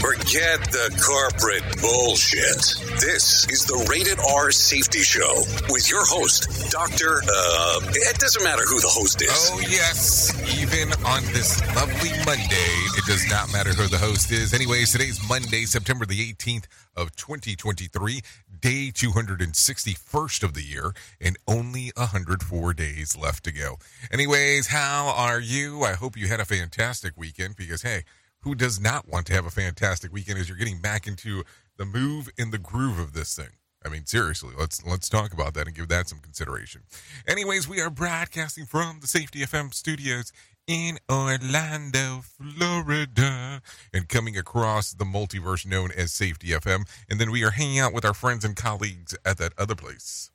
Forget the corporate bullshit. This is the Rated R Safety Show with your host, Dr. Uh, it doesn't matter who the host is. Oh, yes. Even on this lovely Monday, it does not matter who the host is. Anyways, today's Monday, September the 18th of 2023, day 261st of the year, and only 104 days left to go. Anyways, how are you? I hope you had a fantastic weekend because, hey, who does not want to have a fantastic weekend as you're getting back into the move and the groove of this thing? I mean, seriously, let's let's talk about that and give that some consideration. Anyways, we are broadcasting from the Safety FM studios in Orlando, Florida, and coming across the multiverse known as Safety FM. And then we are hanging out with our friends and colleagues at that other place.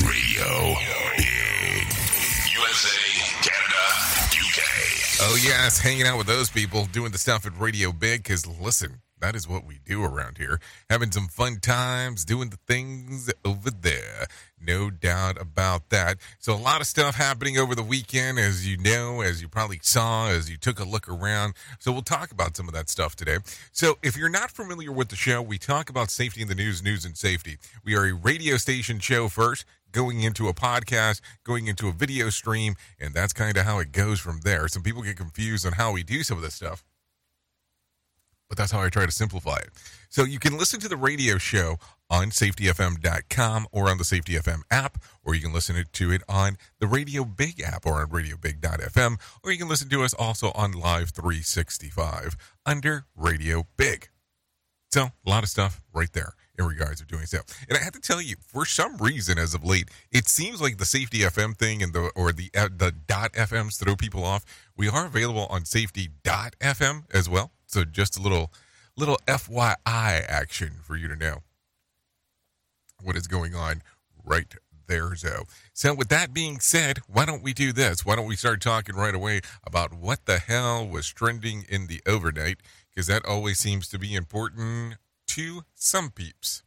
Radio Big. USA. Oh, yes, hanging out with those people, doing the stuff at Radio Big, because listen, that is what we do around here. Having some fun times, doing the things over there. No doubt about that. So, a lot of stuff happening over the weekend, as you know, as you probably saw, as you took a look around. So, we'll talk about some of that stuff today. So, if you're not familiar with the show, we talk about safety in the news, news, and safety. We are a radio station show first going into a podcast, going into a video stream, and that's kind of how it goes from there. Some people get confused on how we do some of this stuff, but that's how I try to simplify it. So you can listen to the radio show on safetyfm.com or on the Safety FM app, or you can listen to it on the Radio Big app or on radiobig.fm, or you can listen to us also on Live 365 under Radio Big. So, a lot of stuff right there in regards of doing so. And I have to tell you, for some reason, as of late, it seems like the Safety FM thing and the or the uh, the dot FMs throw people off. We are available on Safety dot FM as well. So just a little little FYI action for you to know what is going on right there, Zoe. So, with that being said, why don't we do this? Why don't we start talking right away about what the hell was trending in the overnight? Because that always seems to be important to some peeps.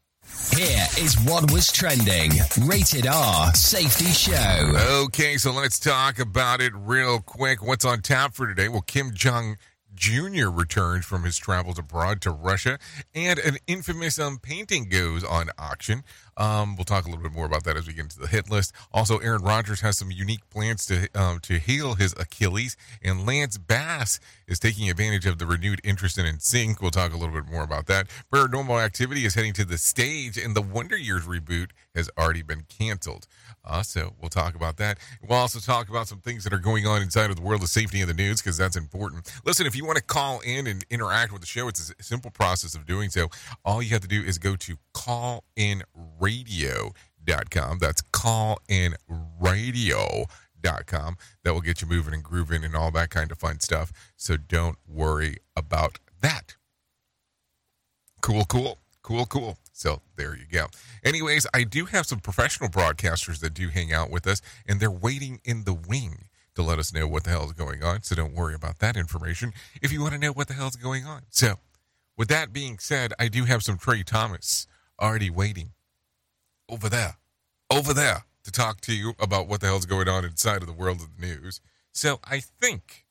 Here is what was trending. Rated R Safety Show. Okay, so let's talk about it real quick. What's on tap for today? Well, Kim Jong Jr. returns from his travels abroad to Russia, and an infamous um, painting goes on auction. Um, we'll talk a little bit more about that as we get into the hit list. Also, Aaron Rodgers has some unique plans to um, to heal his Achilles, and Lance Bass is taking advantage of the renewed interest in NSYNC. We'll talk a little bit more about that. Paranormal Activity is heading to the stage, and the Wonder Years reboot has already been canceled. Uh, so we'll talk about that. We'll also talk about some things that are going on inside of the world of safety and the news because that's important. Listen, if you want to call in and interact with the show, it's a simple process of doing so. All you have to do is go to callinradio.com. That's callinradio.com. That will get you moving and grooving and all that kind of fun stuff. So don't worry about that. Cool, cool, cool, cool. So there you go. Anyways, I do have some professional broadcasters that do hang out with us, and they're waiting in the wing to let us know what the hell is going on. So don't worry about that information if you want to know what the hell is going on. So, with that being said, I do have some Trey Thomas already waiting over there, over there to talk to you about what the hell's going on inside of the world of the news. So, I think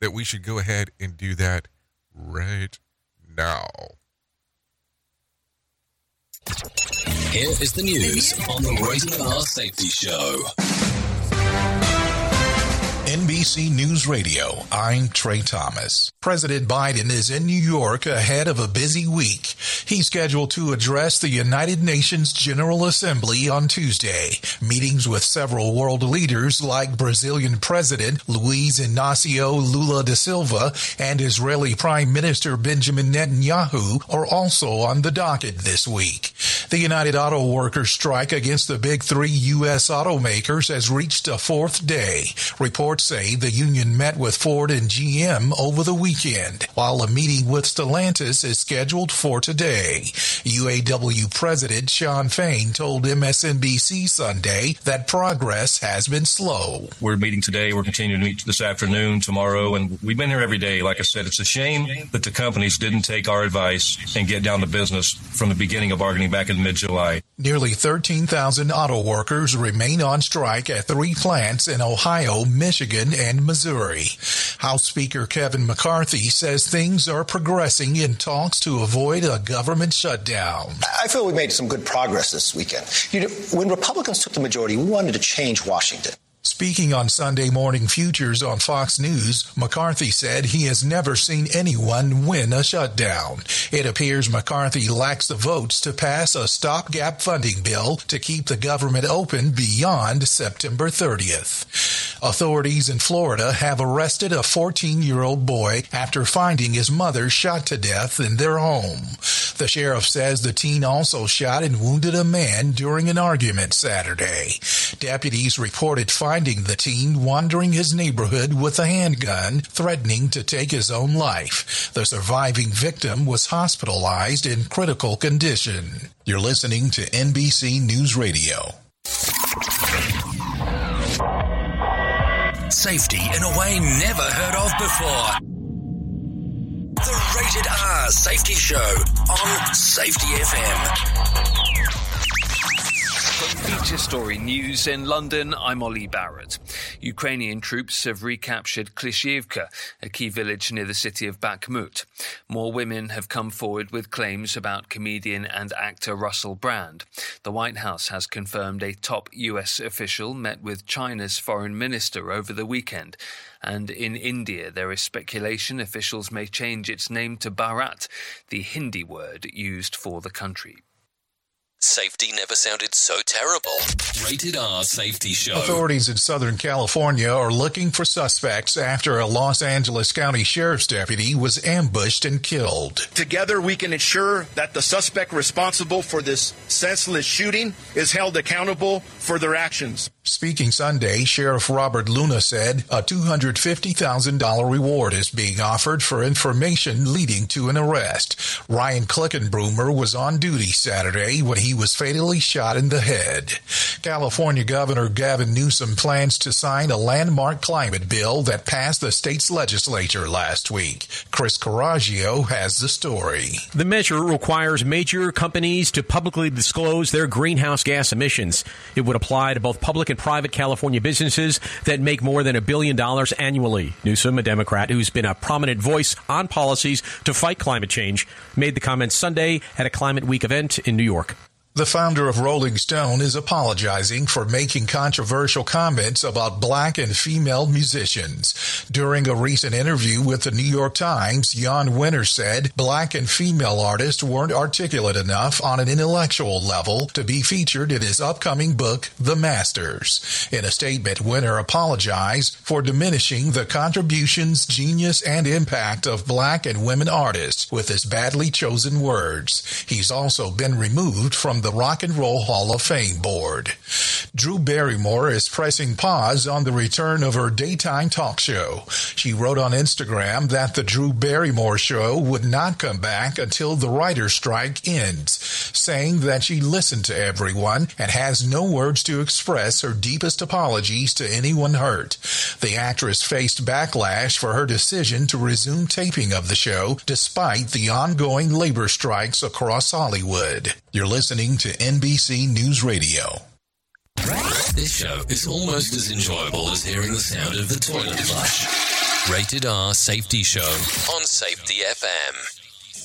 that we should go ahead and do that right now. Here is the news on the Rated R Safety Show. NBC News Radio, I'm Trey Thomas. President Biden is in New York ahead of a busy week. He's scheduled to address the United Nations General Assembly on Tuesday. Meetings with several world leaders like Brazilian President Luiz Inácio Lula da Silva and Israeli Prime Minister Benjamin Netanyahu are also on the docket this week. The United Auto Workers strike against the big three U.S. automakers has reached a fourth day. Reports say the union met with Ford and GM over the weekend, while a meeting with Stellantis is scheduled for today. UAW President Shawn Fain told MSNBC Sunday that progress has been slow. We're meeting today. We're continuing to meet this afternoon, tomorrow, and we've been here every day. Like I said, it's a shame that the companies didn't take our advice and get down to business from the beginning of bargaining back in mid July. Nearly 13,000 auto workers remain on strike at three plants in Ohio, Michigan, and Missouri. House Speaker Kevin McCarthy says things are progressing in talks to avoid a government shutdown. I feel we made some good progress this weekend. You know, when Republicans took the majority, we wanted to change Washington. Speaking on Sunday Morning Futures on Fox News, McCarthy said he has never seen anyone win a shutdown. It appears McCarthy lacks the votes to pass a stopgap funding bill to keep the government open beyond September 30th. Authorities in Florida have arrested a 14 year old boy after finding his mother shot to death in their home. The sheriff says the teen also shot and wounded a man during an argument Saturday. Deputies reported finding the teen wandering his neighborhood with a handgun, threatening to take his own life. The surviving victim was hospitalized in critical condition. You're listening to NBC News Radio. Safety in a way never heard of before. Rated R Safety Show on Safety FM. From Feature Story News in London, I'm Ollie Barrett. Ukrainian troops have recaptured Klishivka, a key village near the city of Bakhmut. More women have come forward with claims about comedian and actor Russell Brand. The White House has confirmed a top US official met with China's foreign minister over the weekend. And in India, there is speculation officials may change its name to Bharat, the Hindi word used for the country. Safety never sounded so terrible. Rated R Safety Show. Authorities in Southern California are looking for suspects after a Los Angeles County Sheriff's deputy was ambushed and killed. Together, we can ensure that the suspect responsible for this senseless shooting is held accountable for their actions. Speaking Sunday, Sheriff Robert Luna said a $250,000 reward is being offered for information leading to an arrest. Ryan Clinkunbroomer was on duty Saturday when he was fatally shot in the head. California Governor Gavin Newsom plans to sign a landmark climate bill that passed the state's legislature last week. Chris Coraggio has the story. The measure requires major companies to publicly disclose their greenhouse gas emissions. It would apply to both public and private California businesses that make more than a billion dollars annually. Newsom, a Democrat who's been a prominent voice on policies to fight climate change, made the comments Sunday at a Climate Week event in New York. The founder of Rolling Stone is apologizing for making controversial comments about black and female musicians. During a recent interview with the New York Times, Jann Wenner said black and female artists weren't articulate enough on an intellectual level to be featured in his upcoming book, The Masters. In a statement, Wenner apologized for diminishing the contributions, genius, and impact of black and women artists with his badly chosen words. He's also been removed from the Rock and Roll Hall of Fame board. Drew Barrymore is pressing pause on the return of her daytime talk show. She wrote on Instagram that the Drew Barrymore show would not come back until the writer's strike ends, saying that she listened to everyone and has no words to express her deepest apologies to anyone hurt. The actress faced backlash for her decision to resume taping of the show despite the ongoing labor strikes across Hollywood. You're listening to NBC News Radio. This show is almost as enjoyable as hearing the sound of the toilet flush. Rated R Safety Show on Safety FM.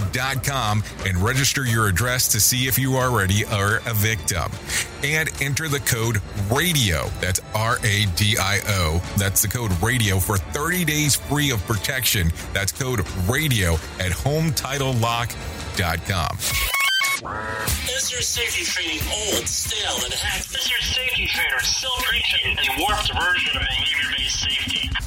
HometitleLock.com and register your address to see if you already are a victim. And enter the code RADIO. That's R A D I O. That's the code RADIO for 30 days free of protection. That's code RADIO at HometitleLock.com. Is your safety training old, stale, and hacked? Is your safety trainer still preaching a warped version of behavior-based safety?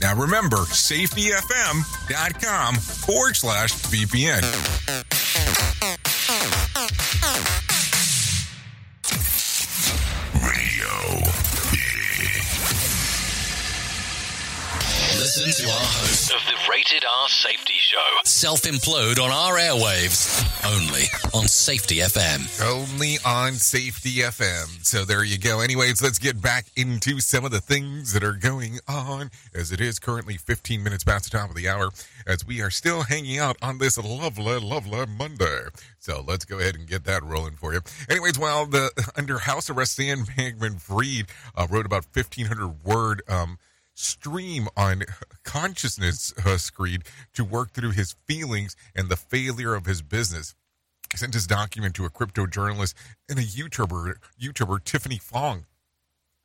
Now remember, safetyfm.com forward slash VPN. Radio. Listen to our host of the Rated R Safety Show. Self implode on our airwaves. Only on Safety FM. Only on Safety FM. So there you go. Anyways, let's get back into some of the things that are going on as it is currently 15 minutes past the top of the hour as we are still hanging out on this lovely, lovely Monday. So let's go ahead and get that rolling for you. Anyways, while the under house arrest, Sam Bankman Fried uh, wrote about 1,500 word um, stream on consciousness uh, screed to work through his feelings and the failure of his business. Sent his document to a crypto journalist and a YouTuber, YouTuber Tiffany Fong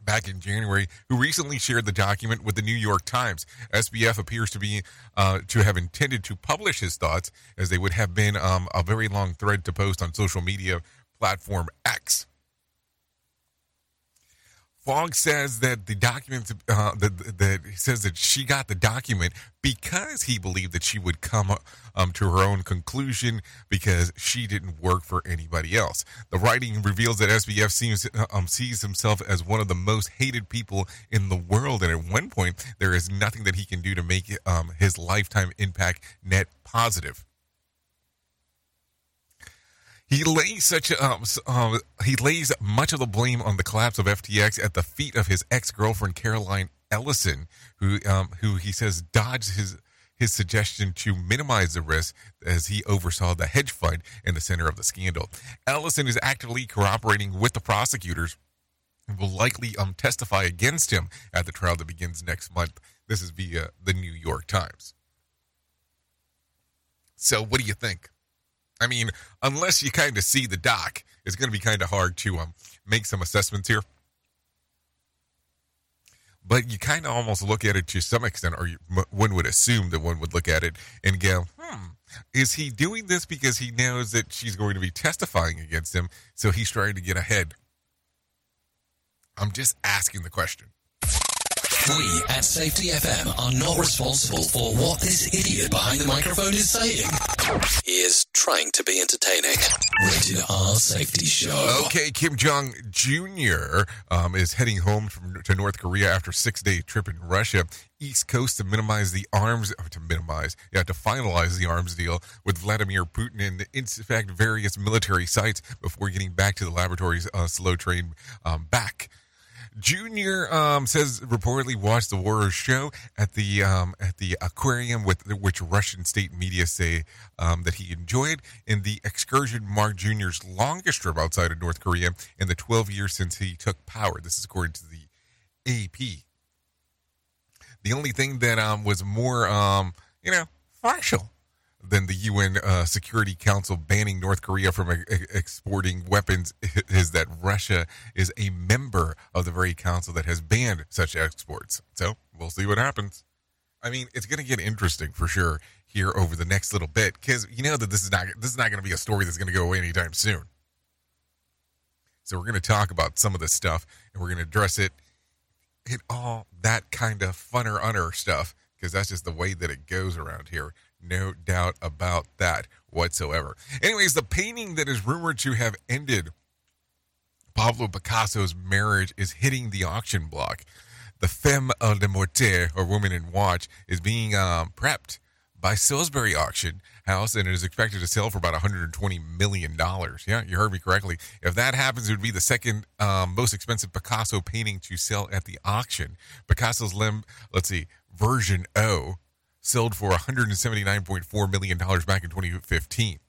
back in January, who recently shared the document with the New York Times. SBF appears to be uh, to have intended to publish his thoughts, as they would have been um, a very long thread to post on social media platform X. Fong says that the document uh, that, says that she got the document because he believed that she would come um, to her own conclusion because she didn't work for anybody else. The writing reveals that SBF seems um, sees himself as one of the most hated people in the world, and at one point there is nothing that he can do to make um, his lifetime impact net positive. He lays such um, uh, he lays much of the blame on the collapse of FTX at the feet of his ex girlfriend Caroline Ellison, who um, who he says dodged his his suggestion to minimize the risk as he oversaw the hedge fund in the center of the scandal. Ellison is actively cooperating with the prosecutors and will likely um, testify against him at the trial that begins next month. This is via the New York Times. So, what do you think? I mean, unless you kind of see the doc, it's going to be kind of hard to um, make some assessments here. But you kind of almost look at it to some extent, or you, one would assume that one would look at it and go, hmm, is he doing this because he knows that she's going to be testifying against him, so he's trying to get ahead? I'm just asking the question. We at Safety FM are not responsible for what this idiot behind the microphone is saying. He is trying to be entertaining. Rated R Safety Show. Okay, Kim Jong Jr. Um, is heading home from, to North Korea after six day trip in Russia. East Coast to minimize the arms oh, to minimize, yeah, to finalize the arms deal with Vladimir Putin and in fact various military sites before getting back to the laboratory's uh, slow train um, back. Junior um, says reportedly watched the Warriors show at the um, at the aquarium, with which Russian state media say um, that he enjoyed. And the excursion marked Junior's longest trip outside of North Korea in the 12 years since he took power. This is according to the AP. The only thing that um, was more, um, you know, partial than the UN uh, Security Council banning North Korea from e- exporting weapons is that Russia is a member of the very council that has banned such exports. So we'll see what happens. I mean, it's going to get interesting for sure here over the next little bit because you know that this is not this is not going to be a story that's going to go away anytime soon. So we're going to talk about some of this stuff and we're going to address it in all that kind of funner unner stuff because that's just the way that it goes around here. No doubt about that whatsoever. Anyways, the painting that is rumored to have ended Pablo Picasso's marriage is hitting the auction block. The Femme de Morte, or Woman in Watch, is being um, prepped by Salisbury Auction House and it is expected to sell for about $120 million. Yeah, you heard me correctly. If that happens, it would be the second um, most expensive Picasso painting to sell at the auction. Picasso's limb, let's see, version O sold for $179.4 million back in 2015.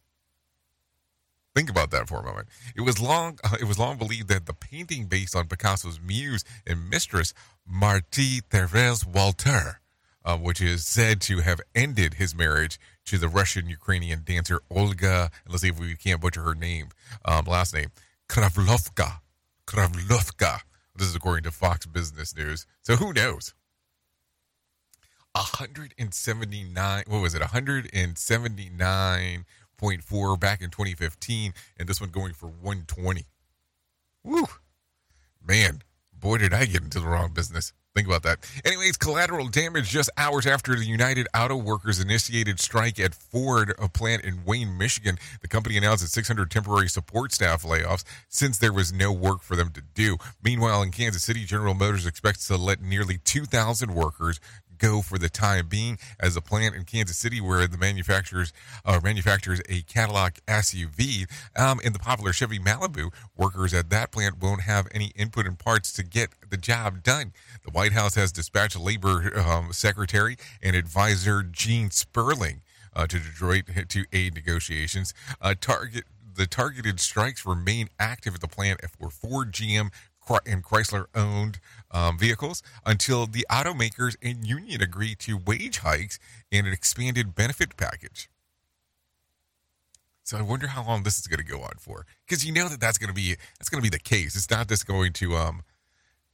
Think about that for a moment. It was long uh, it was long believed that the painting based on Picasso's muse and mistress Marie Therese Walter, uh, which is said to have ended his marriage to the Russian-Ukrainian dancer Olga, let's see if we can't butcher her name, um, last name, Kravlovka. Kravlovka. This is according to Fox Business News. So who knows? 179. What was it? 179.4 back in 2015, and this one going for 120. Woo, man, boy, did I get into the wrong business. Think about that. Anyways, collateral damage just hours after the United Auto Workers initiated strike at Ford, a plant in Wayne, Michigan. The company announced its 600 temporary support staff layoffs since there was no work for them to do. Meanwhile, in Kansas City, General Motors expects to let nearly 2,000 workers go for the time being as a plant in Kansas City where the manufacturers uh, manufactures a Cadillac SUV um, in the popular Chevy Malibu. Workers at that plant won't have any input and parts to get the job done. The White House has dispatched Labor um, Secretary and Advisor Gene Sperling uh, to Detroit to aid negotiations. Uh, target the targeted strikes remain active at the plant for Ford, GM, and Chrysler owned um, vehicles until the automakers and union agree to wage hikes and an expanded benefit package. So I wonder how long this is going to go on for, because you know that that's going to be that's going to be the case. It's not just going to um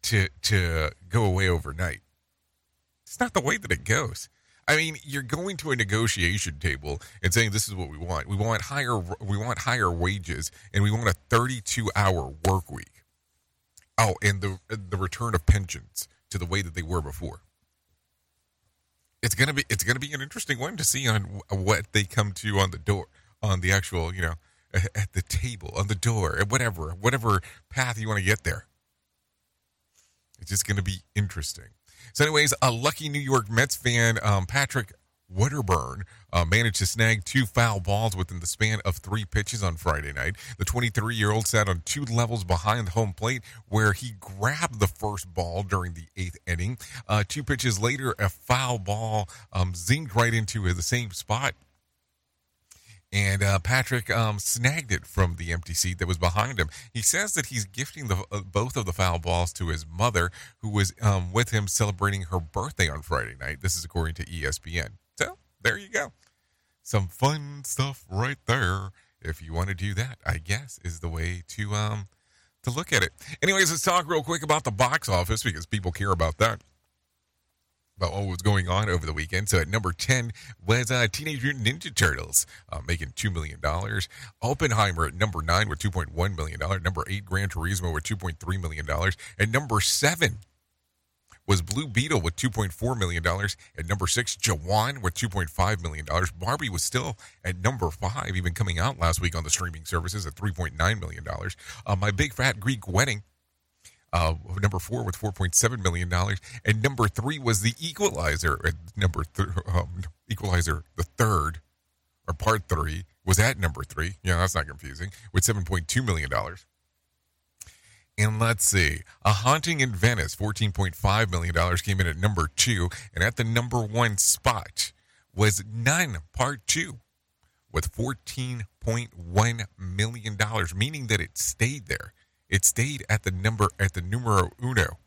to to go away overnight. It's not the way that it goes. I mean, you're going to a negotiation table and saying this is what we want. We want higher we want higher wages and we want a 32 hour work week. Oh, and the the return of pensions to the way that they were before. It's gonna be it's gonna be an interesting one to see on what they come to on the door on the actual you know at the table on the door whatever whatever path you want to get there. It's just gonna be interesting. So, anyways, a lucky New York Mets fan, um, Patrick Wedderburn uh, managed to snag two foul balls within the span of three pitches on Friday night. The 23 year old sat on two levels behind the home plate where he grabbed the first ball during the eighth inning. Uh, two pitches later, a foul ball um, zinged right into the same spot. And uh, Patrick um, snagged it from the empty seat that was behind him. He says that he's gifting the, uh, both of the foul balls to his mother, who was um, with him celebrating her birthday on Friday night. This is according to ESPN. There you go. Some fun stuff right there. If you want to do that, I guess is the way to um to look at it. Anyways, let's talk real quick about the box office because people care about that. About what was going on over the weekend. So at number 10 was uh, Teenage Mutant Ninja Turtles, uh, making $2 million. Oppenheimer at number 9 with $2.1 million. Number 8, Gran Turismo with $2.3 million. And number 7 was Blue Beetle with $2.4 million. At number six, Jawan with $2.5 million. Barbie was still at number five, even coming out last week on the streaming services at $3.9 million. Uh, My Big Fat Greek Wedding, uh, number four with $4.7 million. And number three was The Equalizer at number um, Equalizer, the third, or part three, was at number three. Yeah, that's not confusing, with $7.2 million. And let's see, A Haunting in Venice, $14.5 million, came in at number two. And at the number one spot was Nun, Part Two, with $14.1 million, meaning that it stayed there. It stayed at the number, at the numero uno.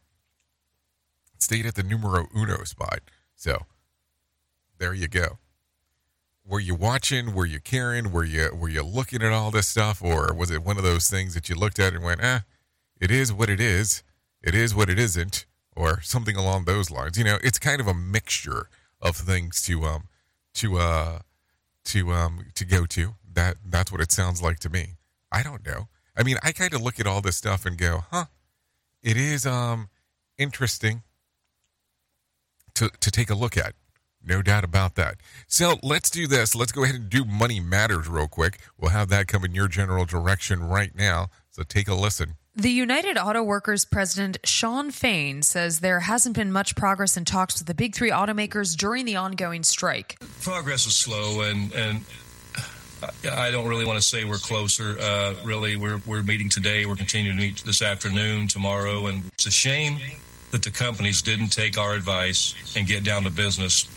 It stayed at the numero uno spot. So there you go. Were you watching? Were you caring? Were you were you looking at all this stuff, or was it one of those things that you looked at and went, "eh, it is what it is. It is what it isn't," or something along those lines? You know, it's kind of a mixture of things to um to uh to um to go to. That that's what it sounds like to me. I don't know. I mean, I kind of look at all this stuff and go, "Huh, it is um interesting to to take a look at." No doubt about that. So let's do this. Let's go ahead and do Money Matters real quick. We'll have that come in your general direction right now. So take a listen. The United Auto Workers president, Shawn Fain, says there hasn't been much progress in talks with the big three automakers during the ongoing strike. Progress is slow, and and I don't really want to say we're closer. Uh, really, we're we're meeting today. We're continuing to meet this afternoon, tomorrow, and it's a shame that the companies didn't take our advice and get down to business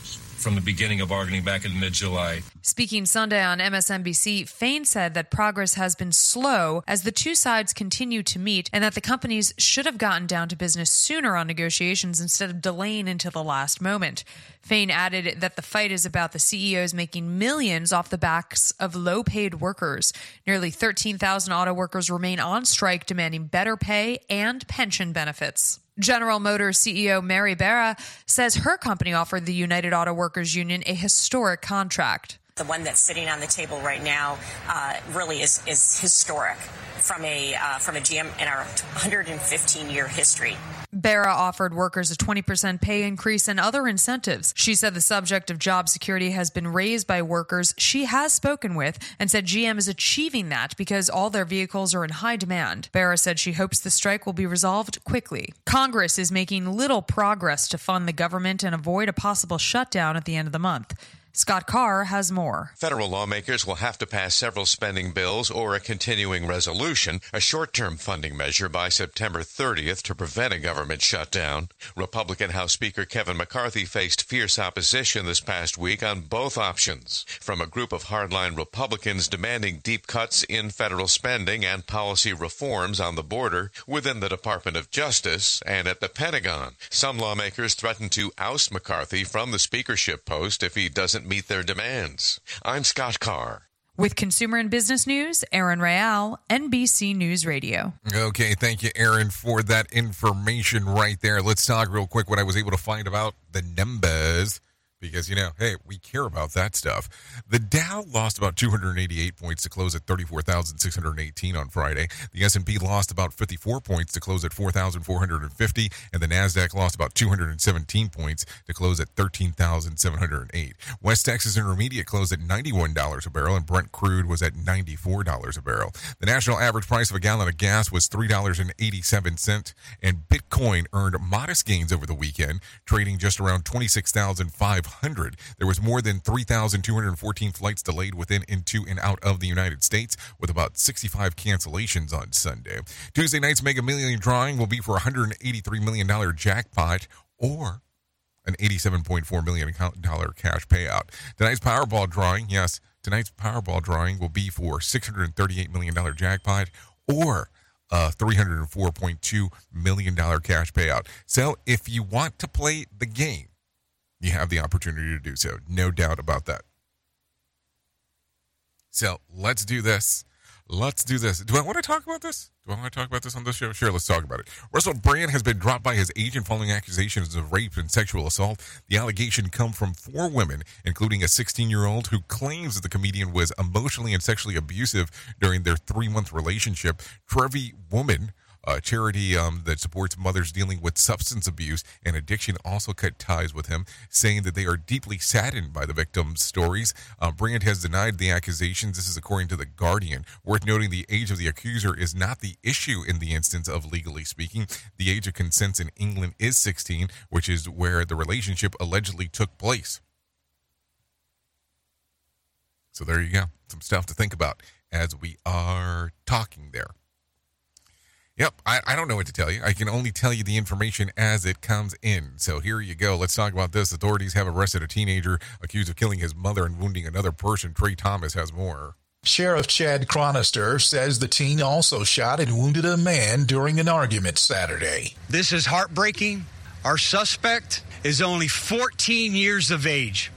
from the beginning of bargaining back in mid-July. Speaking Sunday on MSNBC, Fain said that progress has been slow as the two sides continue to meet and that the companies should have gotten down to business sooner on negotiations instead of delaying until the last moment. Fain added that the fight is about the CEOs making millions off the backs of low paid workers. Nearly 13,000 auto workers remain on strike demanding better pay and pension benefits. General Motors CEO Mary Barra says her company offered the United Auto Workers Union a historic contract. The one that's sitting on the table right now uh, really is, is historic from a uh, from a GM in our 115 year history. Barra offered workers a 20% pay increase and other incentives. She said the subject of job security has been raised by workers she has spoken with and said GM is achieving that because all their vehicles are in high demand. Barra said she hopes the strike will be resolved quickly. Congress is making little progress to fund the government and avoid a possible shutdown at the end of the month. Scott Carr has more. Federal lawmakers will have to pass several spending bills or a continuing resolution, a short term funding measure by September 30th to prevent a government shutdown. Republican House Speaker Kevin McCarthy faced fierce opposition this past week on both options, from a group of hardline Republicans demanding deep cuts in federal spending and policy reforms on the border within the Department of Justice and at the Pentagon. Some lawmakers threatened to oust McCarthy from the speakership post if he doesn't meet their demands. I'm Scott Carr. With consumer and business news, Aaron Real, NBC News Radio. Okay, thank you, Aaron, for that information right there. Let's talk real quick what I was able to find about the numbers because you know, hey, we care about that stuff. The Dow lost about 288 points to close at 34,618 on Friday. The S&P lost about 54 points to close at 4,450, and the Nasdaq lost about 217 points to close at 13,708. West Texas Intermediate closed at $91 a barrel, and Brent crude was at $94 a barrel. The national average price of a gallon of gas was $3.87, and Bitcoin earned modest gains over the weekend, trading just around 26,500. There was more than 3,214 flights delayed within, into, and out of the United States, with about 65 cancellations on Sunday. Tuesday night's Mega Million drawing will be for a $183 million jackpot or an $87.4 million cash payout. Tonight's Powerball drawing, yes, tonight's Powerball drawing will be for $638 million jackpot or a $304.2 million cash payout. So if you want to play the game, you have the opportunity to do so. No doubt about that. So let's do this. Let's do this. Do I want to talk about this? Do I want to talk about this on this show? Sure, let's talk about it. Russell Brand has been dropped by his agent following accusations of rape and sexual assault. The allegation come from four women, including a 16-year-old who claims that the comedian was emotionally and sexually abusive during their three-month relationship. Trevi Woman a charity um, that supports mothers dealing with substance abuse and addiction also cut ties with him, saying that they are deeply saddened by the victims' stories. Uh, Brand has denied the accusations. This is according to The Guardian. Worth noting, the age of the accuser is not the issue in the instance of legally speaking. The age of consent in England is 16, which is where the relationship allegedly took place. So there you go. Some stuff to think about as we are talking there. Yep, I, I don't know what to tell you. I can only tell you the information as it comes in. So here you go. Let's talk about this. Authorities have arrested a teenager accused of killing his mother and wounding another person. Trey Thomas has more. Sheriff Chad Chronister says the teen also shot and wounded a man during an argument Saturday. This is heartbreaking. Our suspect is only 14 years of age.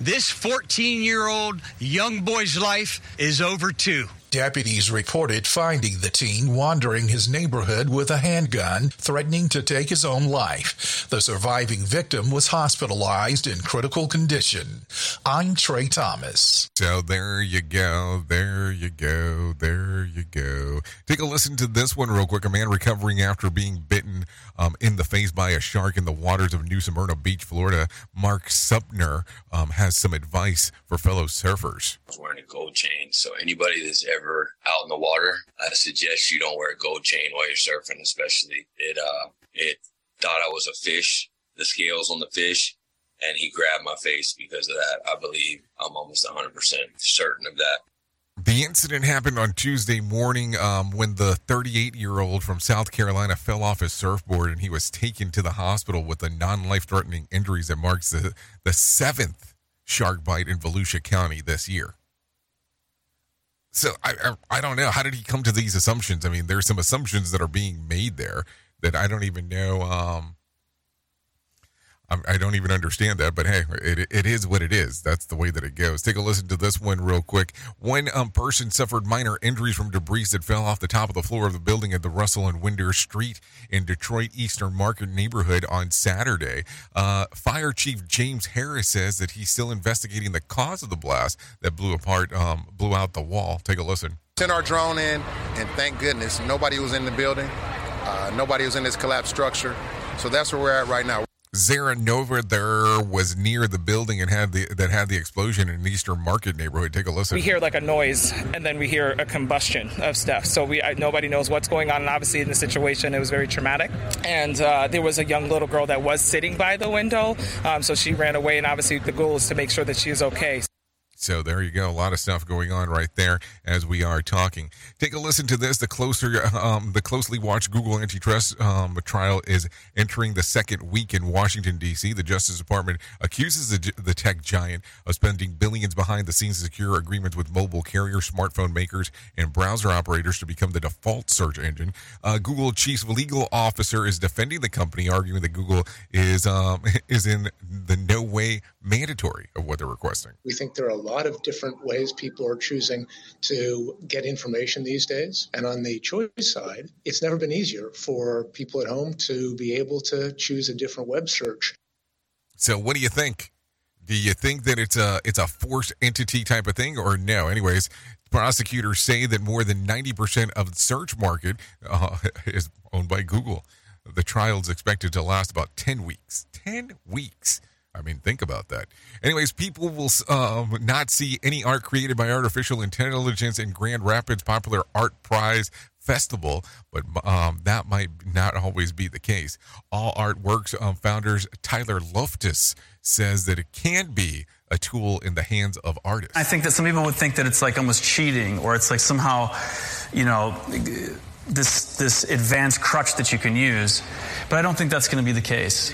This 14 year old young boy's life is over too. Deputies reported finding the teen wandering his neighborhood with a handgun, threatening to take his own life. The surviving victim was hospitalized in critical condition. I'm Trey Thomas. So there you go. There you go. There you go. Take a listen to this one real quick. A man recovering after being bitten um, in the face by a shark in the waters of New Smyrna Beach, Florida. Mark Supner um, has some advice for fellow surfers. I was wearing a gold chain. So anybody that's ever out in the water, I suggest you don't wear a gold chain while you're surfing, especially. It uh it thought I was a fish, the scales on the fish, and he grabbed my face because of that. I believe I'm almost 100% certain of that. The incident happened on Tuesday morning um, when the 38 year old from South Carolina fell off his surfboard and he was taken to the hospital with the non life threatening injuries that marks the, the seventh shark bite in Volusia County this year. So I, I, I don't know. How did he come to these assumptions? I mean, there's some assumptions that are being made there that I don't even know. Um, I don't even understand that, but hey, it, it is what it is. That's the way that it goes. Take a listen to this one real quick. One um, person suffered minor injuries from debris that fell off the top of the floor of the building at the Russell and Winder Street in Detroit Eastern Market neighborhood on Saturday. Uh, Fire Chief James Harris says that he's still investigating the cause of the blast that blew apart, um, blew out the wall. Take a listen. Sent our drone in, and thank goodness nobody was in the building. Uh, nobody was in this collapsed structure. So that's where we're at right now. Zara Nova there was near the building and had the that had the explosion in the Eastern Market neighborhood. Take a listen. We hear like a noise, and then we hear a combustion of stuff. So we I, nobody knows what's going on. And obviously, in the situation, it was very traumatic. And uh, there was a young little girl that was sitting by the window, um, so she ran away. And obviously, the goal is to make sure that she is okay. So there you go. A lot of stuff going on right there as we are talking. Take a listen to this. The closer, um, the closely watched Google antitrust um, trial is entering the second week in Washington D.C. The Justice Department accuses the, the tech giant of spending billions behind the scenes to secure agreements with mobile carriers, smartphone makers, and browser operators to become the default search engine. Uh, Google chief legal officer is defending the company, arguing that Google is um, is in the no way mandatory of what they're requesting. We think there are a of different ways people are choosing to get information these days. And on the choice side, it's never been easier for people at home to be able to choose a different web search. So, what do you think? Do you think that it's a it's a forced entity type of thing, or no? Anyways, prosecutors say that more than ninety percent of the search market uh, is owned by Google. The trial is expected to last about ten weeks. Ten weeks. I mean, think about that. Anyways, people will um, not see any art created by artificial intelligence in Grand Rapids Popular Art Prize Festival, but um, that might not always be the case. All Artworks um, founders Tyler Loftus says that it can be a tool in the hands of artists. I think that some people would think that it's like almost cheating, or it's like somehow, you know, this this advanced crutch that you can use. But I don't think that's going to be the case.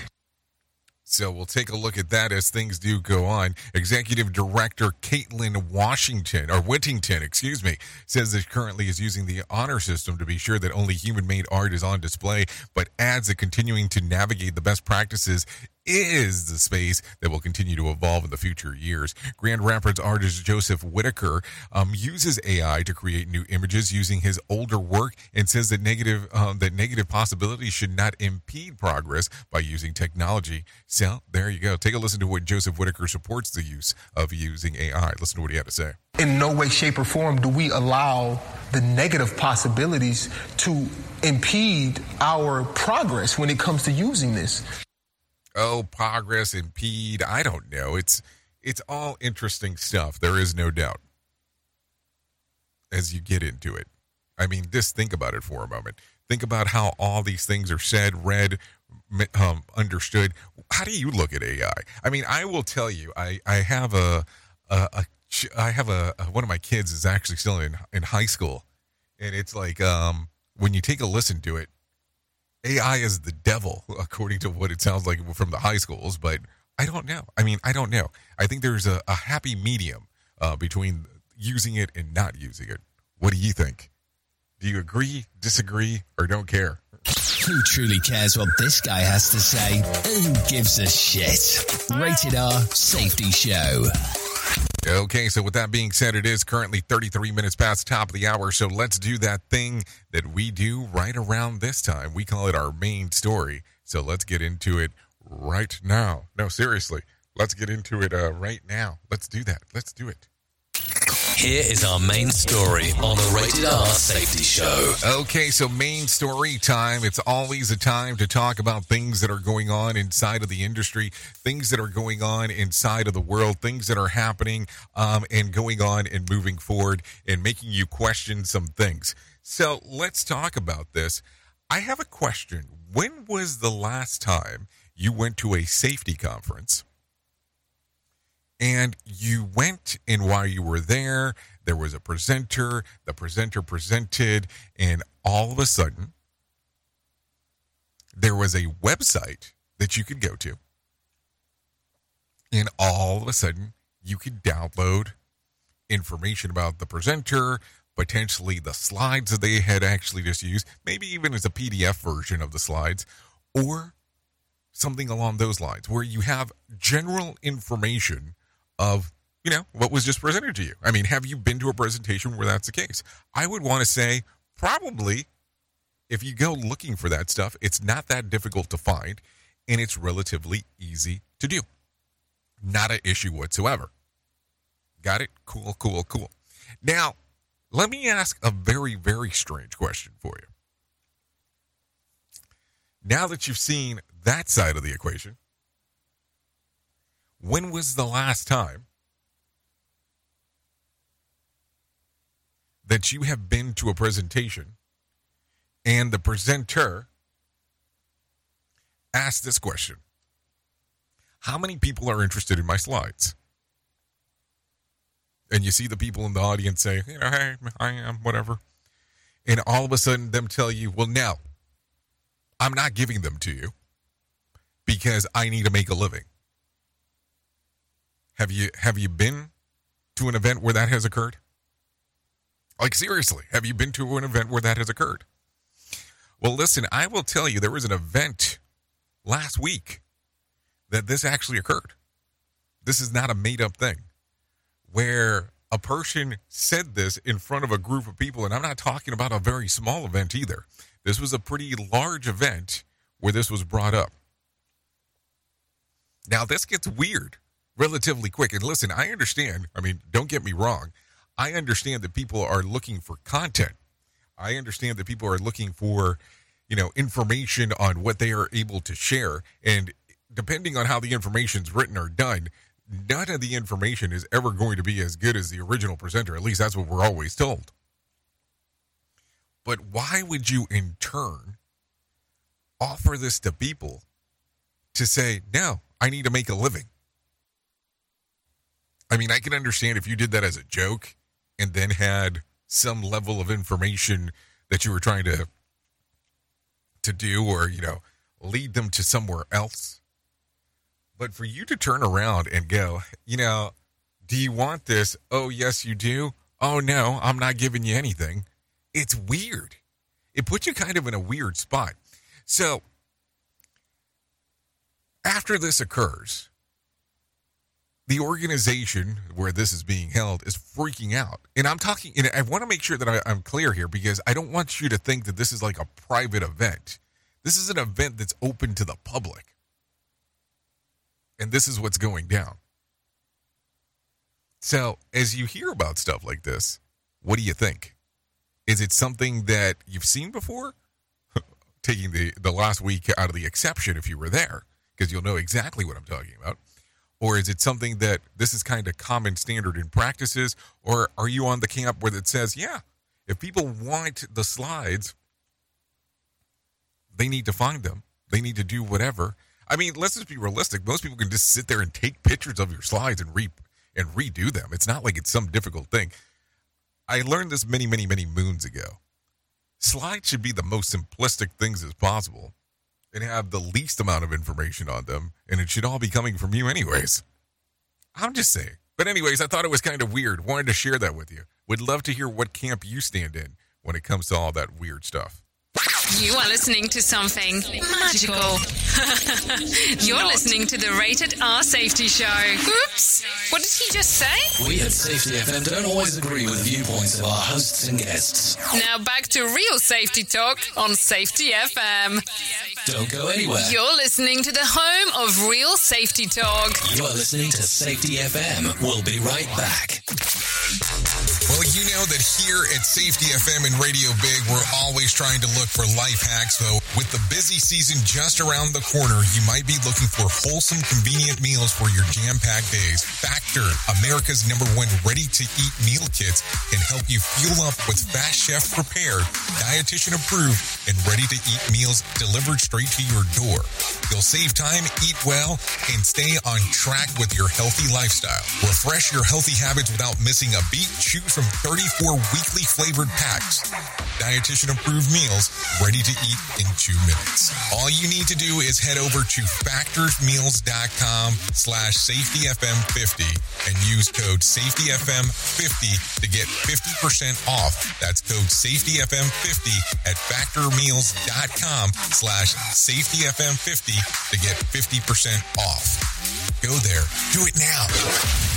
So we'll take a look at that as things do go on. Executive Director Caitlin Washington, or Whittington, excuse me, says that currently is using the honor system to be sure that only human-made art is on display, but adds that continuing to navigate the best practices is the space that will continue to evolve in the future years. Grand Rapids artist Joseph Whitaker um, uses AI to create new images using his older work and says that negative um, that negative possibilities should not impede progress by using technology. So there you go. Take a listen to what Joseph Whitaker supports the use of using AI. Listen to what he had to say. In no way, shape, or form do we allow the negative possibilities to impede our progress when it comes to using this. Oh progress impede. I don't know. It's it's all interesting stuff. There is no doubt as you get into it. I mean just think about it for a moment think about how all these things are said read um, understood how do you look at ai i mean i will tell you i i have a a, a I have a, a one of my kids is actually still in in high school and it's like um when you take a listen to it AI is the devil, according to what it sounds like from the high schools. But I don't know. I mean, I don't know. I think there's a, a happy medium uh, between using it and not using it. What do you think? Do you agree, disagree, or don't care? Who truly cares what this guy has to say? Who gives a shit? Rated R Safety Show. Okay, so with that being said, it is currently 33 minutes past the top of the hour. So let's do that thing that we do right around this time. We call it our main story. So let's get into it right now. No, seriously, let's get into it uh, right now. Let's do that. Let's do it. Here is our main story on the Rated R Safety Show. Okay, so main story time. It's always a time to talk about things that are going on inside of the industry, things that are going on inside of the world, things that are happening um, and going on and moving forward and making you question some things. So let's talk about this. I have a question. When was the last time you went to a safety conference? And you went and while you were there there was a presenter. The presenter presented and all of a sudden there was a website that you could go to. And all of a sudden you could download information about the presenter potentially the slides that they had actually just used maybe even as a pdf version of the slides or something along those lines where you have general information of you know what was just presented to you. I mean have you been to a presentation where that's the case? I would want to say probably if you go looking for that stuff it's not that difficult to find and it's relatively easy to do. Not an issue whatsoever. Got it? Cool cool cool. Now let me ask a very very strange question for you. Now that you've seen that side of the equation, when was the last time that you have been to a presentation and the presenter asked this question How many people are interested in my slides? And you see the people in the audience say, you know, hey, I am, whatever. And all of a sudden, them tell you, well, no, I'm not giving them to you because I need to make a living. Have you have you been to an event where that has occurred? Like seriously, have you been to an event where that has occurred? Well, listen, I will tell you there was an event last week that this actually occurred. This is not a made up thing where a person said this in front of a group of people and I'm not talking about a very small event either. This was a pretty large event where this was brought up. Now, this gets weird relatively quick. And listen, I understand. I mean, don't get me wrong. I understand that people are looking for content. I understand that people are looking for, you know, information on what they are able to share. And depending on how the information's written or done, none of the information is ever going to be as good as the original presenter. At least that's what we're always told. But why would you, in turn, offer this to people to say, no, I need to make a living? I mean, I can understand if you did that as a joke and then had some level of information that you were trying to to do or, you know, lead them to somewhere else. But for you to turn around and go, you know, do you want this? Oh, yes, you do. Oh, no, I'm not giving you anything it's weird. It puts you kind of in a weird spot. So, after this occurs, the organization where this is being held is freaking out. And I'm talking, and I want to make sure that I, am clear here because I don't want you to think that this is like a private event. This is an event that's open to the public. And this is what's going down. So, as you hear about stuff like this, what do you think? Is it something that you've seen before? Taking the, the last week out of the exception if you were there, because you'll know exactly what I'm talking about. Or is it something that this is kind of common standard in practices? Or are you on the camp where it says, yeah, if people want the slides, they need to find them. They need to do whatever. I mean, let's just be realistic. Most people can just sit there and take pictures of your slides and re and redo them. It's not like it's some difficult thing. I learned this many, many, many moons ago. Slides should be the most simplistic things as possible and have the least amount of information on them, and it should all be coming from you, anyways. I'm just saying. But, anyways, I thought it was kind of weird. Wanted to share that with you. Would love to hear what camp you stand in when it comes to all that weird stuff. You are listening to something magical. You're listening to the Rated R Safety Show. Oops! What did he just say? We at Safety FM don't always agree with viewpoints of our hosts and guests. Now back to real safety talk on Safety FM. Don't go anywhere. You're listening to the home of real safety talk. You are listening to Safety FM. We'll be right back. Well, you know that here at Safety FM and Radio Big, we're always trying to look for life hacks, though. With the busy season just around the corner, you might be looking for wholesome, convenient meals for your jam packed days. Factor, America's number one ready to eat meal kits, can help you fuel up with fast chef prepared, dietitian approved, and ready to eat meals delivered straight to your door. You'll save time, eat well, and stay on track with your healthy lifestyle. Refresh your healthy habits without missing a beat. Choose from 34 weekly flavored packs. Dietitian approved meals ready to eat in two minutes. All you need to do is head over to factorsmeals.com slash safetyfm50 and use code safetyfm50 to get 50% off. That's code safetyfm50 at factormeals.com slash safetyfm50 to get 50% off. Go there. Do it now.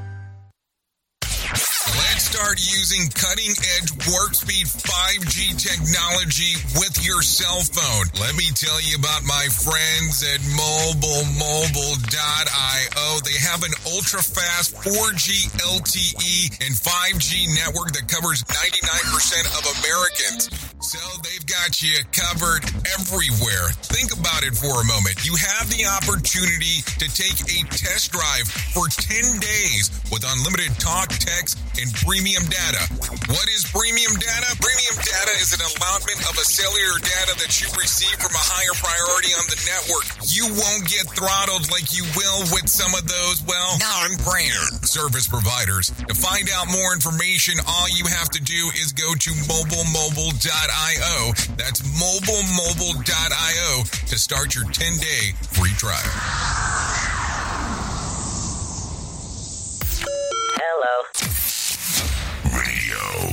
Start using cutting edge warp speed 5G technology with your cell phone. Let me tell you about my friends at mobilemobile.io. They have an ultra fast 4G LTE and 5G network that covers 99% of Americans. So they've got you covered everywhere. Think about it for a moment. You have the opportunity to take a test drive for 10 days with unlimited talk, text, and premium data. What is premium data? Premium data is an allotment of a cellular data that you receive from a higher priority on the network. You won't get throttled like you will with some of those, well, non-brand service providers. To find out more information, all you have to do is go to That's mobilemobile.io to start your 10-day free trial. Hello. Radio.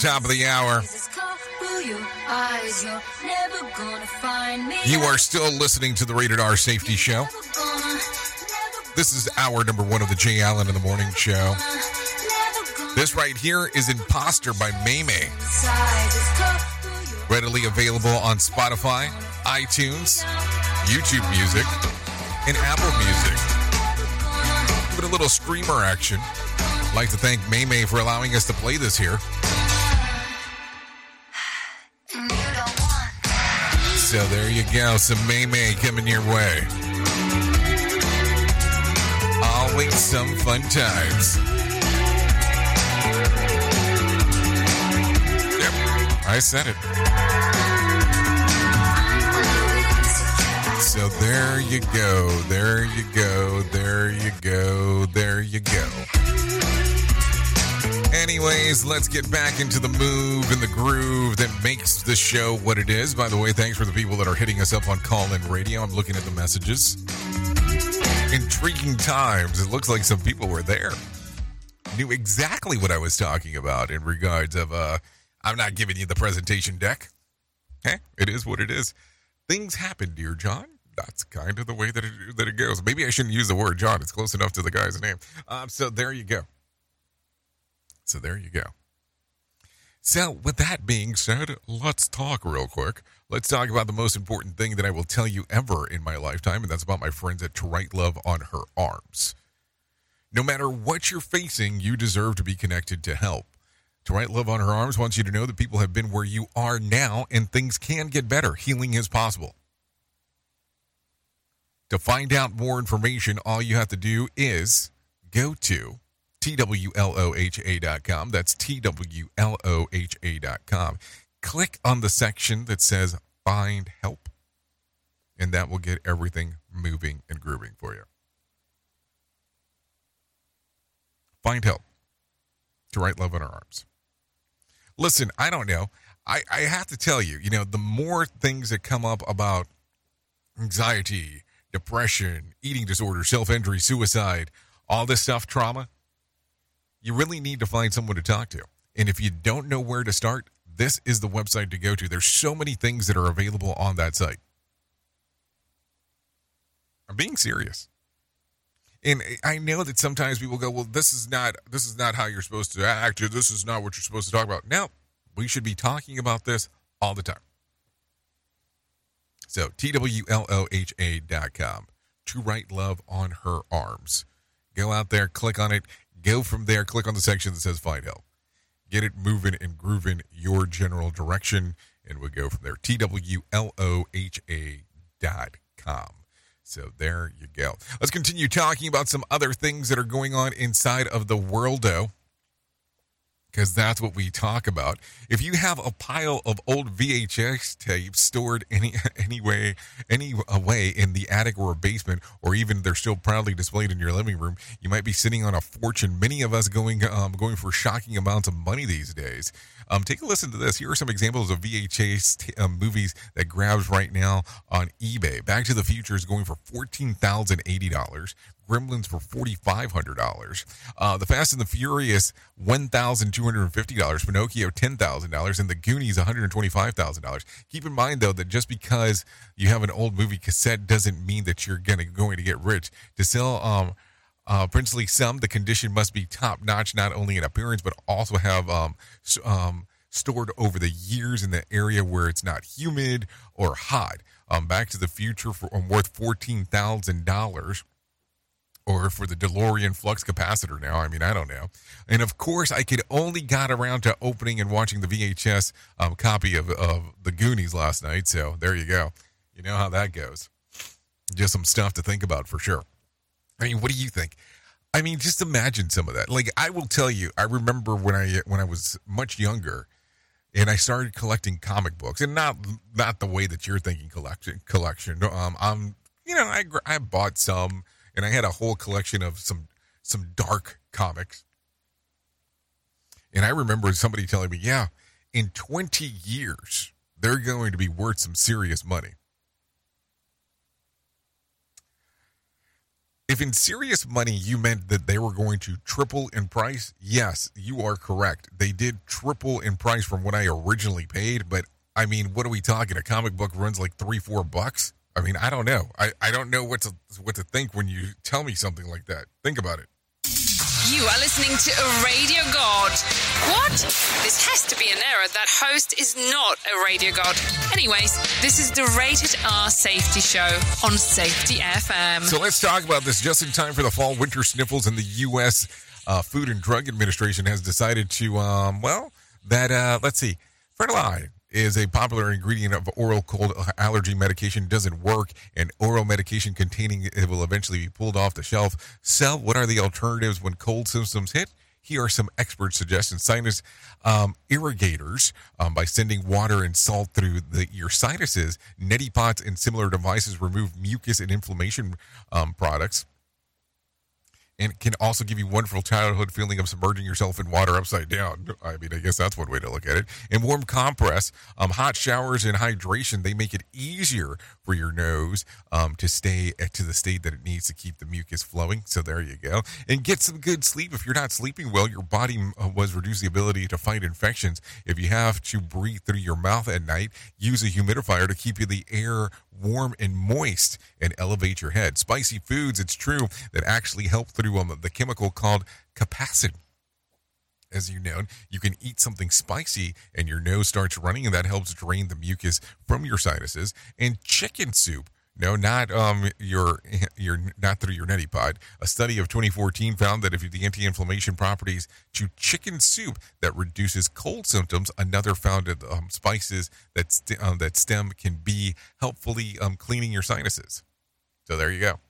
Top of the hour. Cover your eyes. You're never gonna find me. You are still listening to the Rated R Safety Show. This is hour number one of the Jay Allen in the Morning Show. This right here is Imposter by Maymay. Readily available on Spotify, iTunes, YouTube Music, and Apple Music. Give it a little streamer action. I'd like to thank Maymay for allowing us to play this here. So there you go. Some May May coming your way. Always some fun times. Yep. I said it. So there you go. There you go. There you go. There you go. Anyways, let's get back into the move and the groove that makes the show what it is. By the way, thanks for the people that are hitting us up on call in radio. I'm looking at the messages. Intriguing times. It looks like some people were there. Knew exactly what I was talking about in regards of uh I'm not giving you the presentation deck. Okay, it is what it is. Things happen, dear John. That's kind of the way that it, that it goes. Maybe I shouldn't use the word John. It's close enough to the guy's name. Um, so there you go. So there you go. So, with that being said, let's talk real quick. Let's talk about the most important thing that I will tell you ever in my lifetime, and that's about my friends at To Write Love on Her Arms. No matter what you're facing, you deserve to be connected to help. To Write Love on Her Arms wants you to know that people have been where you are now and things can get better. Healing is possible. To find out more information, all you have to do is go to TWLOHA.com. That's TWLOHA.com. Click on the section that says Find Help, and that will get everything moving and grooving for you. Find help to write love on her arms. Listen, I don't know. I, I have to tell you, you know, the more things that come up about anxiety, depression, eating disorder, self injury, suicide, all this stuff, trauma, you really need to find someone to talk to. And if you don't know where to start, this is the website to go to. There's so many things that are available on that site. I'm being serious. And I know that sometimes people go, "Well, this is not this is not how you're supposed to act. Or this is not what you're supposed to talk about." Now, we should be talking about this all the time. So twloha.com to write love on her arms. Go out there, click on it, go from there, click on the section that says find help. Get it moving and grooving your general direction, and we'll go from there. T W L O H A dot com. So there you go. Let's continue talking about some other things that are going on inside of the worldo because that's what we talk about. If you have a pile of old VHS tapes stored any anyway any way in the attic or a basement, or even they're still proudly displayed in your living room, you might be sitting on a fortune. Many of us going um, going for shocking amounts of money these days. Um, take a listen to this. Here are some examples of VHS t- uh, movies that grabs right now on eBay. Back to the Future is going for fourteen thousand eighty dollars. Gremlins for forty five hundred dollars. Uh, the Fast and the Furious one thousand two hundred and fifty dollars. Pinocchio ten thousand dollars, and the Goonies one hundred and twenty five thousand dollars. Keep in mind though that just because you have an old movie cassette doesn't mean that you're gonna going to get rich. To sell um, uh, princely sum, the condition must be top notch, not only in appearance but also have um, um, stored over the years in the area where it's not humid or hot. Um, Back to the Future for um, worth fourteen thousand dollars or for the DeLorean flux capacitor now. I mean, I don't know. And of course, I could only got around to opening and watching the VHS um, copy of, of The Goonies last night. So there you go. You know how that goes. Just some stuff to think about for sure. I mean, what do you think? I mean, just imagine some of that. Like, I will tell you, I remember when I when I was much younger, and I started collecting comic books, and not not the way that you're thinking collection collection. Um, I'm you know I I bought some and I had a whole collection of some some dark comics. And I remember somebody telling me, "Yeah, in 20 years, they're going to be worth some serious money." If in serious money you meant that they were going to triple in price, yes, you are correct. They did triple in price from what I originally paid, but I mean, what are we talking? A comic book runs like three, four bucks. I mean, I don't know. I, I don't know what to what to think when you tell me something like that. Think about it. You are listening to a radio god. What? This has to be an error. That host is not a radio god. Anyways, this is the Rated R Safety Show on Safety FM. So let's talk about this just in time for the fall winter sniffles in the U.S. Uh, Food and Drug Administration has decided to, um, well, that, uh, let's see, phenylephrine is a popular ingredient of oral cold allergy medication doesn't work and oral medication containing it will eventually be pulled off the shelf. So what are the alternatives when cold symptoms hit? Here are some expert suggestions. Sinus um, irrigators um, by sending water and salt through the, your sinuses. Neti pots and similar devices remove mucus and inflammation um, products and can also give you wonderful childhood feeling of submerging yourself in water upside down. I mean, I guess that's one way to look at it. And warm compress, um, hot showers and hydration, they make it easier for your nose um, to stay to the state that it needs to keep the mucus flowing. So there you go. And get some good sleep. If you're not sleeping well, your body uh, was reduce the ability to fight infections. If you have to breathe through your mouth at night, use a humidifier to keep the air warm and moist and elevate your head. Spicy foods, it's true, that actually help through um, the chemical called capsaicin. As you know, you can eat something spicy and your nose starts running, and that helps drain the mucus from your sinuses. And chicken soup no, not um your your not through your neti pot. A study of 2014 found that if you the anti-inflammation properties to chicken soup that reduces cold symptoms, another found that um, spices that st- um, that stem can be helpfully um, cleaning your sinuses. So there you go.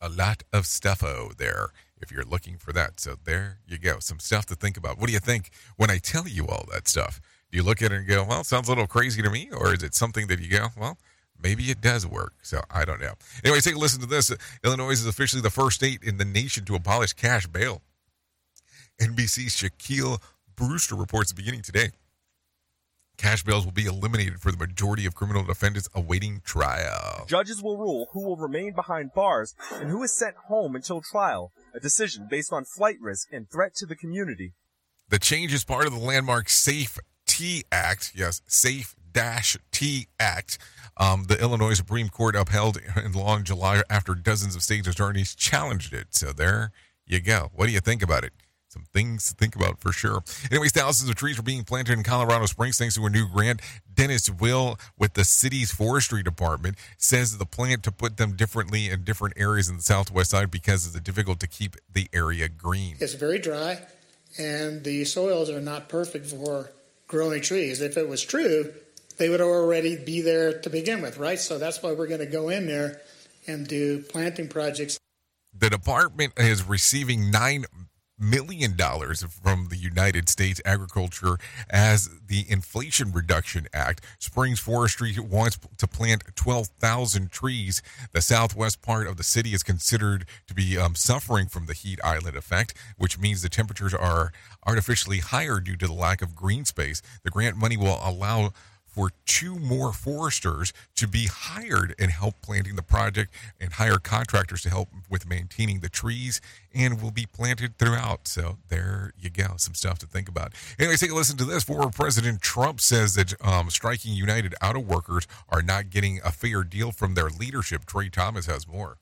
A lot of stuffo there if you're looking for that. So there you go. Some stuff to think about. What do you think when I tell you all that stuff? Do you look at it and go, well, sounds a little crazy to me? Or is it something that you go, well, maybe it does work? So I don't know. Anyway, take a listen to this. Illinois is officially the first state in the nation to abolish cash bail. NBC's Shaquille Brewster reports beginning today. Cash bails will be eliminated for the majority of criminal defendants awaiting trial. Judges will rule who will remain behind bars and who is sent home until trial, a decision based on flight risk and threat to the community. The change is part of the landmark Safe T Act. Yes, Safe Dash T Act. Um, the Illinois Supreme Court upheld in long July after dozens of state attorneys challenged it. So there you go. What do you think about it? Some things to think about for sure. Anyways, thousands of trees are being planted in Colorado Springs thanks to a new grant. Dennis Will with the city's forestry department says the plan to put them differently in different areas in the southwest side because it's difficult to keep the area green. It's very dry, and the soils are not perfect for growing trees. If it was true, they would already be there to begin with, right? So that's why we're going to go in there and do planting projects. The department is receiving nine million dollars from the United States Agriculture as the Inflation Reduction Act. Springs Forestry wants to plant 12,000 trees. The southwest part of the city is considered to be um, suffering from the heat island effect, which means the temperatures are artificially higher due to the lack of green space. The grant money will allow for two more foresters to be hired and help planting the project and hire contractors to help with maintaining the trees and will be planted throughout. So there you go. Some stuff to think about. Anyway, take a listen to this. Former President Trump says that um, striking United Auto Workers are not getting a fair deal from their leadership. Trey Thomas has more.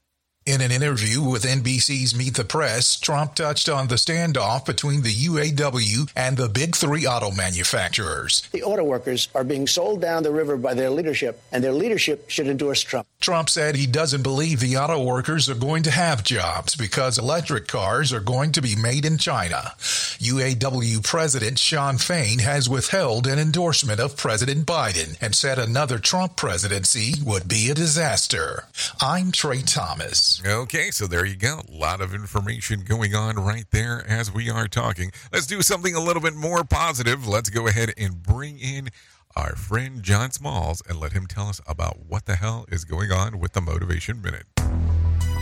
In an interview with NBC's Meet the Press, Trump touched on the standoff between the UAW and the big three auto manufacturers. The auto workers are being sold down the river by their leadership, and their leadership should endorse Trump. Trump said he doesn't believe the auto workers are going to have jobs because electric cars are going to be made in China. UAW President Shawn Fain has withheld an endorsement of President Biden and said another Trump presidency would be a disaster. I'm Trey Thomas. Okay, so there you go. A lot of information going on right there as we are talking. Let's do something a little bit more positive. Let's go ahead and bring in our friend John Smalls and let him tell us about what the hell is going on with the Motivation Minute.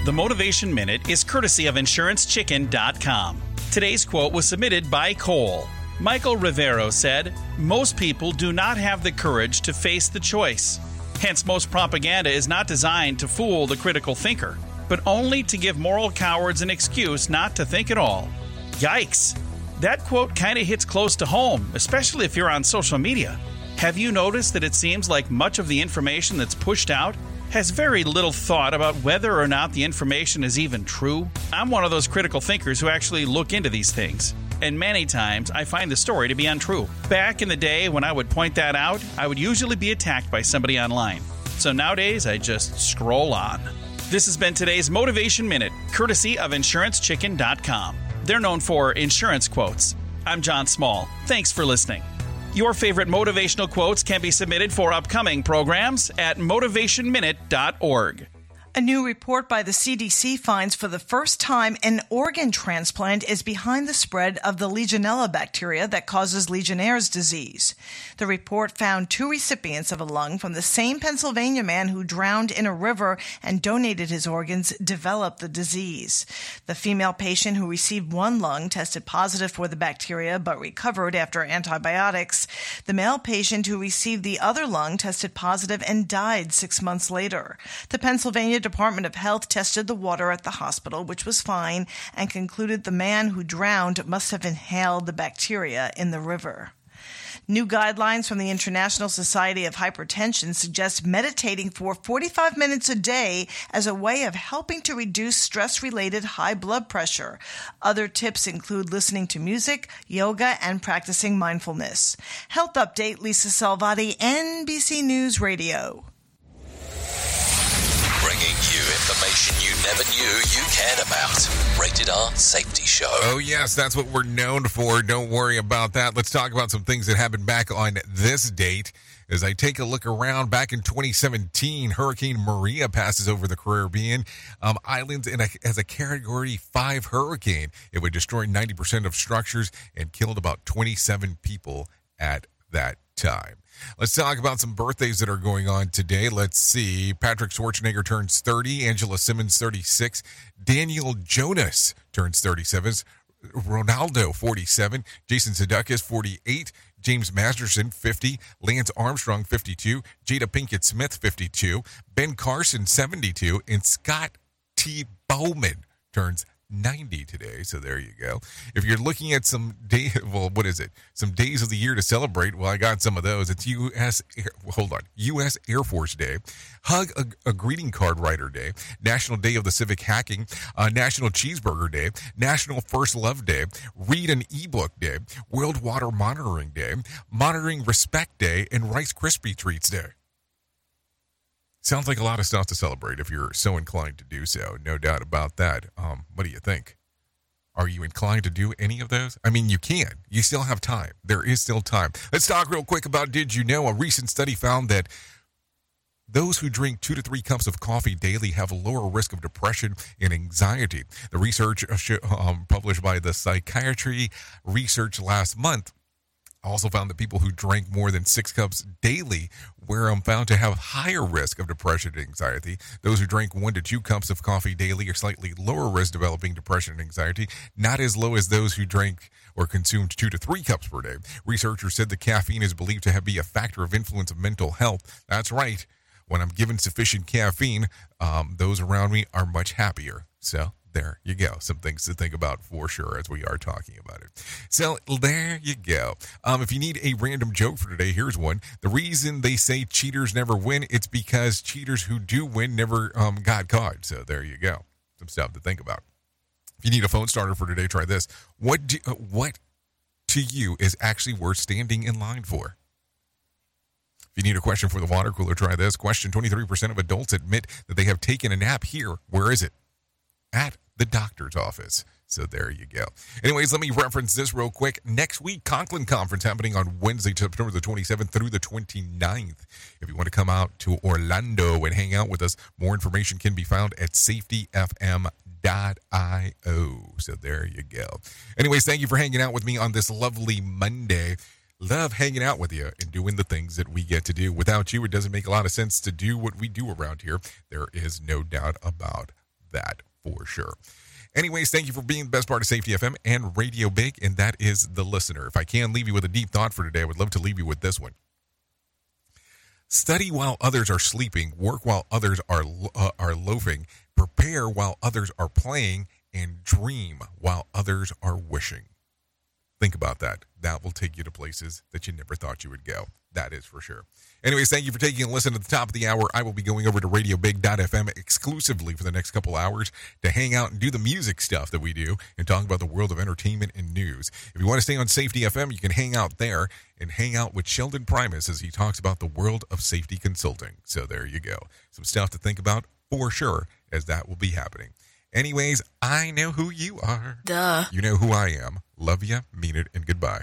The Motivation Minute is courtesy of InsuranceChicken.com. Today's quote was submitted by Cole. Michael Rivero said, Most people do not have the courage to face the choice. Hence, most propaganda is not designed to fool the critical thinker but only to give moral cowards an excuse not to think at all. Yikes! That quote kind of hits close to home, especially if you're on social media. Have you noticed that it seems like much of the information that's pushed out has very little thought about whether or not the information is even true? I'm one of those critical thinkers who actually look into these things. And many times I find the story to be untrue. Back in the day when I would point that out, I would usually be attacked by somebody online. So nowadays I just scroll on. This has been today's Motivation Minute, courtesy of InsuranceChicken.com. They're known for insurance quotes. I'm John Small. Thanks for listening. Your favorite motivational quotes can be submitted for upcoming programs at motivationminute.org. A new report by the CDC finds for the first time an organ transplant is behind the spread of the Legionella bacteria that causes Legionnaire's disease. The report found two recipients of a lung from the same Pennsylvania man who drowned in a river and donated his organs developed the disease. The female patient who received one lung tested positive for the bacteria but recovered after antibiotics. The male patient who received the other lung tested positive and died six months later. The Pennsylvania Department of Health tested the water at the hospital, which was fine, and concluded the man who drowned must have inhaled the bacteria in the river. New guidelines from the International Society of Hypertension suggest meditating for 45 minutes a day as a way of helping to reduce stress related high blood pressure. Other tips include listening to music, yoga, and practicing mindfulness. Health Update Lisa Salvati, NBC News Radio. Bringing you information you never knew you cared about. Rated R Safety Show. Oh, yes, that's what we're known for. Don't worry about that. Let's talk about some things that happened back on this date. As I take a look around, back in 2017, Hurricane Maria passes over the Caribbean um, islands in a, as a Category 5 hurricane. It would destroy 90% of structures and killed about 27 people at that time. Let's talk about some birthdays that are going on today. Let's see. Patrick Schwarzenegger turns 30, Angela Simmons 36, Danielle Jonas turns 37, Ronaldo 47, Jason Sudeikis 48, James Masterson 50, Lance Armstrong 52, Jada Pinkett Smith 52, Ben Carson 72, and Scott T. Bowman turns 90 today. So there you go. If you're looking at some day, well, what is it? Some days of the year to celebrate. Well, I got some of those. It's U.S. Air, hold on, U.S. Air Force Day, Hug a, a Greeting Card Writer Day, National Day of the Civic Hacking, uh, National Cheeseburger Day, National First Love Day, Read an Ebook Day, World Water Monitoring Day, Monitoring Respect Day, and Rice Krispie Treats Day. Sounds like a lot of stuff to celebrate if you're so inclined to do so. No doubt about that. Um, what do you think? Are you inclined to do any of those? I mean, you can. You still have time. There is still time. Let's talk real quick about Did You Know? A recent study found that those who drink two to three cups of coffee daily have a lower risk of depression and anxiety. The research um, published by the Psychiatry Research last month also found that people who drank more than six cups daily were um, found to have higher risk of depression and anxiety. Those who drank one to two cups of coffee daily are slightly lower risk developing depression and anxiety, not as low as those who drank or consumed two to three cups per day. Researchers said the caffeine is believed to be a factor of influence of mental health. That's right. When I'm given sufficient caffeine, um, those around me are much happier. So there you go. Some things to think about for sure as we are talking about it. So there you go. Um, if you need a random joke for today, here's one. The reason they say cheaters never win, it's because cheaters who do win never um, got caught. So there you go. Some stuff to think about. If you need a phone starter for today, try this. What do, uh, what to you is actually worth standing in line for? If you need a question for the water cooler, try this. Question 23% of adults admit that they have taken a nap here. Where is it? At the doctor's office. So there you go. Anyways, let me reference this real quick. Next week, Conklin Conference happening on Wednesday, September the 27th through the 29th. If you want to come out to Orlando and hang out with us, more information can be found at safetyfm.io. So there you go. Anyways, thank you for hanging out with me on this lovely Monday. Love hanging out with you and doing the things that we get to do. Without you, it doesn't make a lot of sense to do what we do around here. There is no doubt about that for sure. Anyways, thank you for being the best part of Safety FM and Radio Big, and that is the listener. If I can leave you with a deep thought for today, I would love to leave you with this one. Study while others are sleeping, work while others are uh, are loafing, prepare while others are playing, and dream while others are wishing. Think about that. That will take you to places that you never thought you would go. That is for sure. Anyways, thank you for taking a listen at the top of the hour. I will be going over to RadioBig.fm exclusively for the next couple hours to hang out and do the music stuff that we do and talk about the world of entertainment and news. If you want to stay on Safety FM, you can hang out there and hang out with Sheldon Primus as he talks about the world of safety consulting. So there you go. Some stuff to think about for sure as that will be happening. Anyways, I know who you are. Duh. You know who I am. Love you, mean it, and goodbye.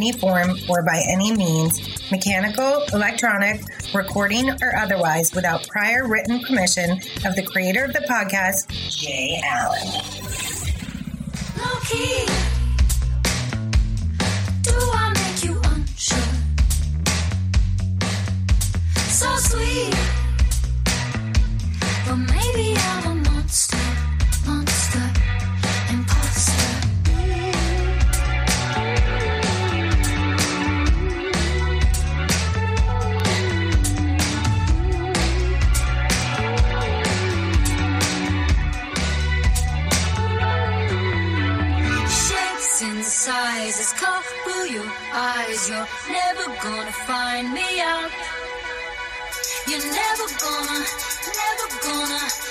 any form or by any means, mechanical, electronic, recording, or otherwise, without prior written permission of the creator of the podcast, Jay Allen. Low key. Do I make you unsure? So sweet. But maybe I'm a monster, cover your eyes. You're never gonna find me out. You're never gonna, never gonna,